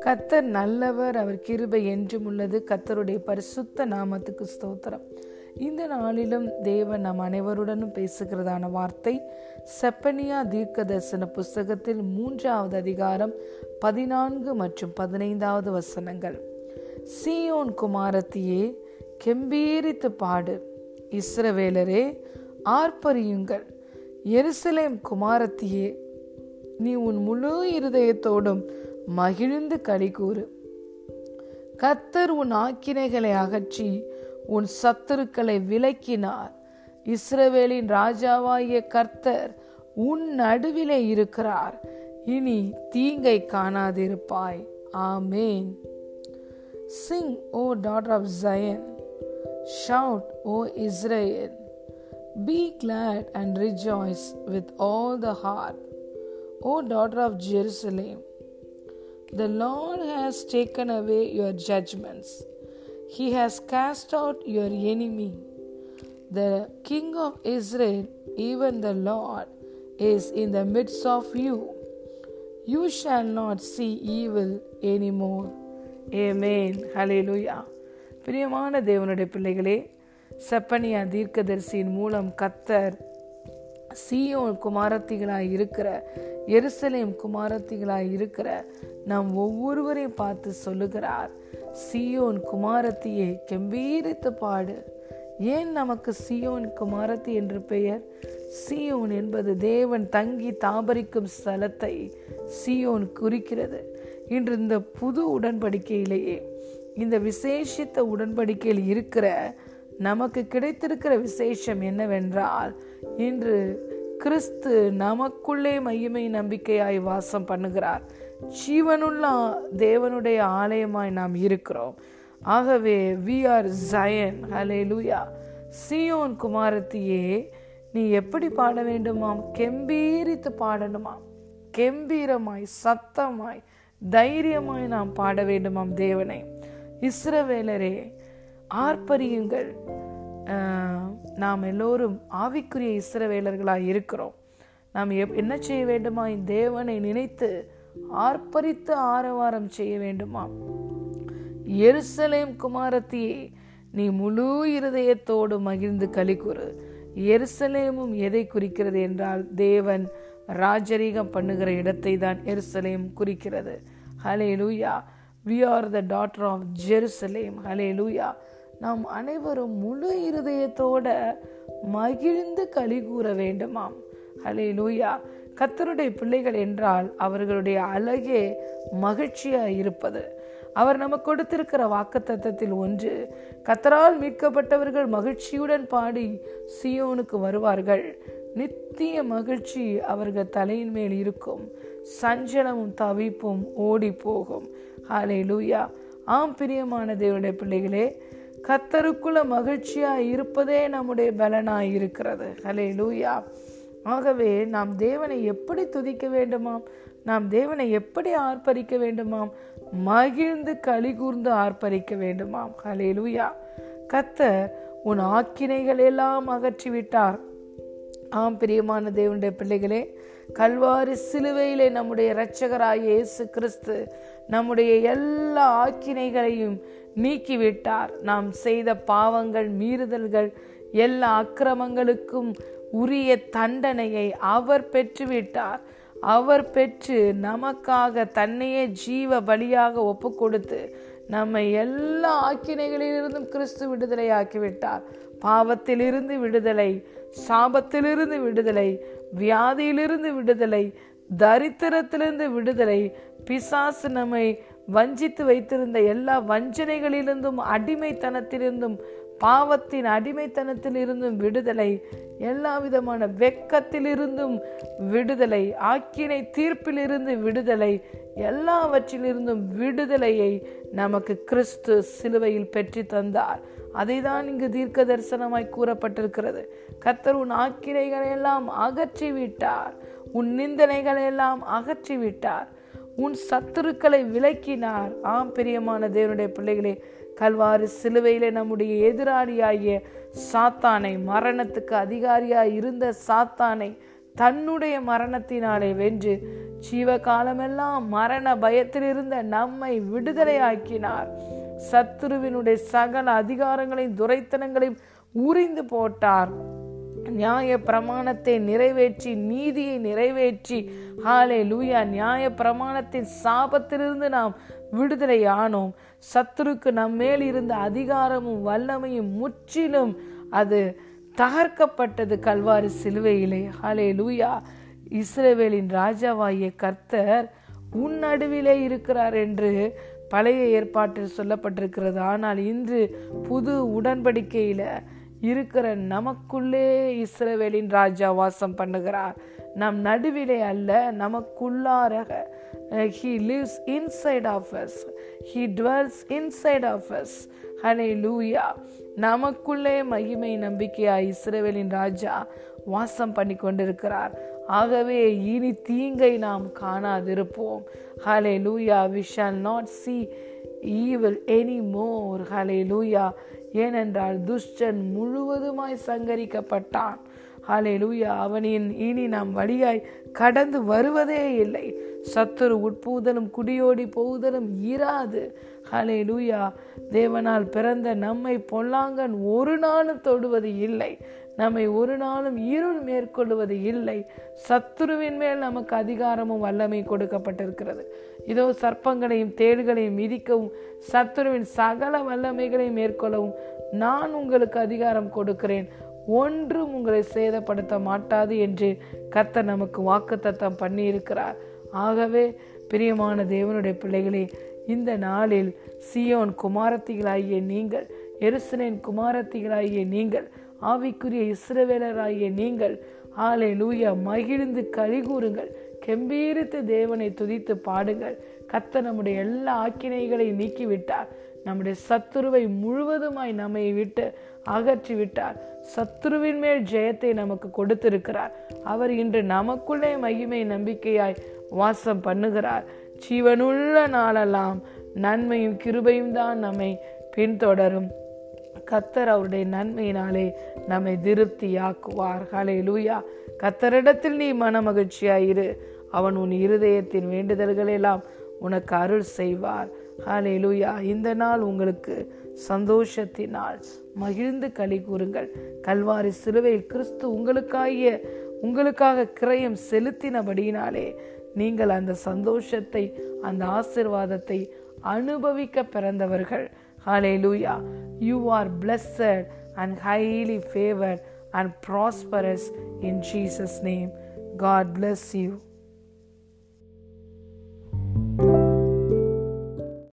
கத்தர் நல்லவர் அவர் கிருபை என்றும் உள்ளது. கத்தருடைய பரிசுத்த நாமத்துக்கு ஸ்தோத்திரம். இந்த நாளிலும் தேவன் நம் அனைவருடனும் பேசுகிறதான வார்த்தை செப்பனியா தீர்க்க தரிசன புஸ்தகத்தில் மூன்றாவது அதிகாரம் பதினான்கு மற்றும் பதினைந்தாவது வசனங்கள். சீயோன் குமாரத்தியே கெம்பீரித்து பாடு. இஸ்ரவேலரே ஆர்ப்பரியுங்கள். எருசலேம் குமாரத்தியே நீ உன் முழு இருதயத்தோடும் மகிழ்ந்து கூறு. கத்தர் உன் ஆக்கினைகளை அகற்றி உன் சத்துருக்களை விலக்கினார். இஸ்ரவேலின் ராஜாவாகிய கர்த்தர் உன் நடுவிலே இருக்கிறார். இனி தீங்கை காணாதிருப்பாய். ஆமேன். Sing O daughter of Zion shout O Israel Be glad and rejoice with all the heart, O daughter of Jerusalem. The Lord has taken away your judgments, He has cast out your enemy. The King of Israel, even the Lord, is in the midst of you. You shall not see evil anymore. Amen hallelujah പ്രിയமான ദേവനുടെ Zephaniah தீர்க்கதரிசியின் மூலம் கத்தர் சீயோன் குமாரத்திகளாய் இருக்கிற எருசலேம் குமாரத்திகளாய் இருக்கிற நாம் ஒவ்வொருவரையும் பார்த்து சொல்லுகிறார் Zion குமாரத்தியை கெம்பீரித்து பாடு. ஏன் நமக்கு சியோன் குமாரத்தி என்று பெயர்? சியோன் என்பது தேவன் தங்கி தாபரிக்கும் ஸ்தலத்தை சியோன் குறிக்கிறது. இன்று இந்த புது உடன்படிக்கையிலேயே இந்த விசேஷித்த உடன்படிக்கையில் இருக்கிற நமக்கு கிடைத்திருக்கிற விசேஷம் என்னவென்றால் இன்று கிறிஸ்து நமக்குள்ளே மையமை நம்பிக்கையாய் வாசம் பண்ணுகிறார். ஜீவனுள்ள தேவனுடைய ஆலயமாய் நாம் இருக்கிறோம். ஆகவே வி ஆர் ஜயன் ஹலே லூயா சியோன் குமாரத்தியே நீ எப்படி பாட வேண்டுமாம்? கெம்பீரித்து பாடணுமாம். கெம்பீரமாய் சத்தமாய் தைரியமாய் நாம் பாட வேண்டுமாம் தேவனை. இஸ்ரவேலரே ஆர்ப்பரியுங்கள். நாம் எல்லோரும் ஆவிக்குரிய இஸ்ரவேலர்களாய் இருக்கிறோம். நாம் எப் என்ன செய்ய வேண்டுமா? தேவனை நினைத்து ஆர்ப்பரித்து ஆரவாரம் செய்ய வேண்டுமா? எருசலேம் குமாரத்தியே நீ முழு இருதயத்தோடு மகிழ்ந்து கலிக்குறு எருசலேமும் எதை குறிக்கிறது என்றால் தேவன் ராஜரீகம் பண்ணுகிற இடத்தை தான் எருசலேம் குறிக்கிறது. Hallelujah we are the daughter of Jerusalem hallelujah நாம் அனைவரும் முழு இருதயத்தோட மகிழ்ந்து களி கூற வேண்டுமாம். ஹலே லூயா கத்தருடைய பிள்ளைகள் என்றால் அவர்களுடைய அழகே மகிழ்ச்சியா இருப்பது. அவர் நமக்கு கொடுத்திருக்கிற வாக்கு தத்தத்தில் ஒன்று கத்தரால் மீட்கப்பட்டவர்கள் மகிழ்ச்சியுடன் பாடி சியோனுக்கு வருவார்கள். நித்திய மகிழ்ச்சி அவர்கள் தலையின் மேல் இருக்கும். சஞ்சலமும் தவிப்பும் ஓடி போகும் ஹாலே லூயா ஆம் பிரியமான தேவனுடைய பிள்ளைகளே கத்தருக்குள்ள மகிழ்ச்சியா இருப்பதே நம்முடைய பலனாய் இருக்கிறது ஹலே லூயா ஆகவே நாம் தேவனை எப்படி துதிக்க வேண்டுமாம்? நாம் தேவனை எப்படி ஆர்ப்பரிக்க வேண்டுமாம்? மகிழ்ந்து களி கூர்ந்து ஆர்ப்பரிக்க வேண்டுமாம். ஹலே லூயா கத்தர் உன் ஆக்கினைகள் எல்லாம் அகற்றி விட்டார் ஆம் பிரியமான தேவனுடைய பிள்ளைகளே கல்வாரி சிலுவையிலே நம்முடைய இரட்சகராய இயேசு கிறிஸ்து நம்முடைய எல்லா ஆக்கினைகளையும் நீக்கிவிட்டார். நாம் செய்த பாவங்கள் மீறுதல்கள் எல்லா அக்கிரமங்களுக்கும் உரிய தண்டனையை அவர் பெற்றுவிட்டார். அவர் பெற்று நமக்காக தன்னையே ஜீவ பலியாக ஒப்பு கொடுத்து நம்மை எல்லா ஆக்கினைகளிலிருந்தும் கிறிஸ்து விடுதலை ஆக்கிவிட்டார் பாவத்திலிருந்து விடுதலை சாபத்திலிருந்து விடுதலை வியாதியிலிருந்து விடுதலை தரித்திரத்திலிருந்து விடுதலை பிசாசு நம்மை வஞ்சித்து வைத்திருந்த எல்லா வஞ்சனைகளிலிருந்தும் அடிமைத்தனத்திலிருந்தும் பாவத்தின் அடிமைத்தனத்தில் இருந்தும் விடுதலை எல்லா விதமான வெக்கத்திலிருந்தும் விடுதலை ஆக்கினை தீர்ப்பிலிருந்து விடுதலை எல்லாவற்றிலிருந்தும் விடுதலையை நமக்கு கிறிஸ்து சிலுவையில் பெற்று தந்தார். அதை தான் இங்கு தீர்க்க தரிசனமாய் கூறப்பட்டிருக்கிறது. கத்தர் உன் ஆக்கினைகளை எல்லாம் அகற்றி விட்டார் உன் நிந்தனைகளை எல்லாம் அகற்றி விட்டார் உன் சத்துருக்களை விலக்கினார் ஆம் பிரியமான தேவனுடைய பிள்ளைகளே கல்வாறு சிலுவையிலே நம்முடைய எதிராளியாகிய சாத்தானை மரணத்துக்கு அதிகாரியாய் இருந்த சாத்தானை தன்னுடைய மரணத்தினாலே வென்று ஜீவ காலமெல்லாம் மரண பயத்தில் இருந்த நம்மை விடுதலையாக்கினார். சத்துருவினுடைய சகல அதிகாரங்களையும் துரைத்தனங்களையும் உறிந்து போட்டார். நியாய பிரமாணத்தை நிறைவேற்றி நீதியை நிறைவேற்றி ஹாலே லூயா நியாய பிரமாணத்தின் சாபத்திலிருந்து நாம் விடுதலை ஆனோம் சத்துருக்கு நம்மேல் இருந்த அதிகாரமும் வல்லமையும் முற்றிலும் அது தகர்க்கப்பட்டது கல்வாரி சிலுவையிலே. ஹாலே லூயா இஸ்ரேவேலின் ராஜாவாகிய கர்த்தர் உன் நடுவிலே இருக்கிறார் என்று பழைய ஏற்பாட்டில் சொல்லப்பட்டிருக்கிறது. ஆனால் இன்று புது உடன்படிக்கையில இருக்கிற நமக்குள்ளே இஸ்ரவேலின் ராஜா வாசம் பண்ணுகிறார். நம் நடுவிலே அல்ல நமக்குள்ளாரக he lives inside of us he dwells inside of us hallelujah நமக்குள்ளே மகிமை நம்பிக்கையா இஸ்ரேவேலின் ராஜா வாசம் பண்ணி கொண்டிருக்கிறார். ஆகவே இனி தீங்கை நாம் காணாதிருப்போம். Hallelujah we shall not see evil anymore hallelujah ஏனென்றால் துஷ்டன் முழுவதுமாய் சங்கரிக்கப்பட்டான். ஹலே லூயா அவனின் இனி நாம் வழியாய் கடந்து வருவதே இல்லை. சத்துரு உட்பூதலும் குடியோடி போகுதலும் இராது. ஹலே லூயா தேவனால் பிறந்த நம்மை பொல்லாங்கன் ஒரு நாளும் தொடுவது இல்லை. நம்மை ஒரு நாளும் இருள் மேற்கொள்வது இல்லை. சத்துருவின் மேல் நமக்கு அதிகாரமும் வல்லமை கொடுக்கப்பட்டிருக்கிறது. இதோ சர்ப்பங்களையும் தேள்களையும் மிதிக்கவும் சத்துருவின் சகல வல்லமைகளை மேற்கொள்ளவும் நான் உங்களுக்கு அதிகாரம் கொடுக்கிறேன். ஒன்றும் உங்களை சேதப்படுத்த மாட்டாது என்று கர்த்தர் நமக்கு வாக்குத்தத்தம் பண்ணியிருக்கிறார். ஆகவே பிரியமான தேவனுடைய பிள்ளைகளே இந்த நாளில் சியோன் குமாரத்திகளாகிய நீங்கள் எருசலேன் குமாரத்திகளாகிய நீங்கள் ஆவிக்குரிய இஸ்ரவேலராகிய நீங்கள் ஆலை லூயா மகிழ்ந்து கழிகூறுங்கள் கெம்பீரித்து தேவனை துதித்து பாடுங்கள். கத்த நம்முடைய எல்லா ஆக்கினைகளை நீக்கிவிட்டார். நம்முடைய சத்துருவை முழுவதுமாய் நம்மை விட்டு அகற்றி விட்டார் சத்துருவின் மேல் ஜெயத்தை நமக்கு கொடுத்திருக்கிறார். அவர் இன்று நமக்குள்ளே மகிமை நம்பிக்கையாய் வாசம் பண்ணுகிறார். ஜீவனுள்ள நாளெல்லாம் நன்மையும் கிருபையும் தான் நம்மை பின்தொடரும். கத்தர் அவருடைய நன்மையினாலே நம்மை திருப்தியாக்குவார். ஹலே லூயா கத்தரிடத்தில் நீ மன மகிழ்ச்சியாயிரு அவன் உன் இருதயத்தின் வேண்டுதல்களெல்லாம் உனக்கு அருள் செய்வார். ஹலே லூயா இந்த நாள் உங்களுக்கு சந்தோஷத்தினால். மகிழ்ந்து களி கூறுங்கள். கல்வாரி சிலுவையில் கிறிஸ்து உங்களுக்காகிய உங்களுக்காக கிரயம் செலுத்தினபடியினாலே நீங்கள் அந்த சந்தோஷத்தை அந்த ஆசிர்வாதத்தை அனுபவிக்க பிறந்தவர்கள். Hallelujah you are blessed and highly favored and prosperous in Jesus name God bless you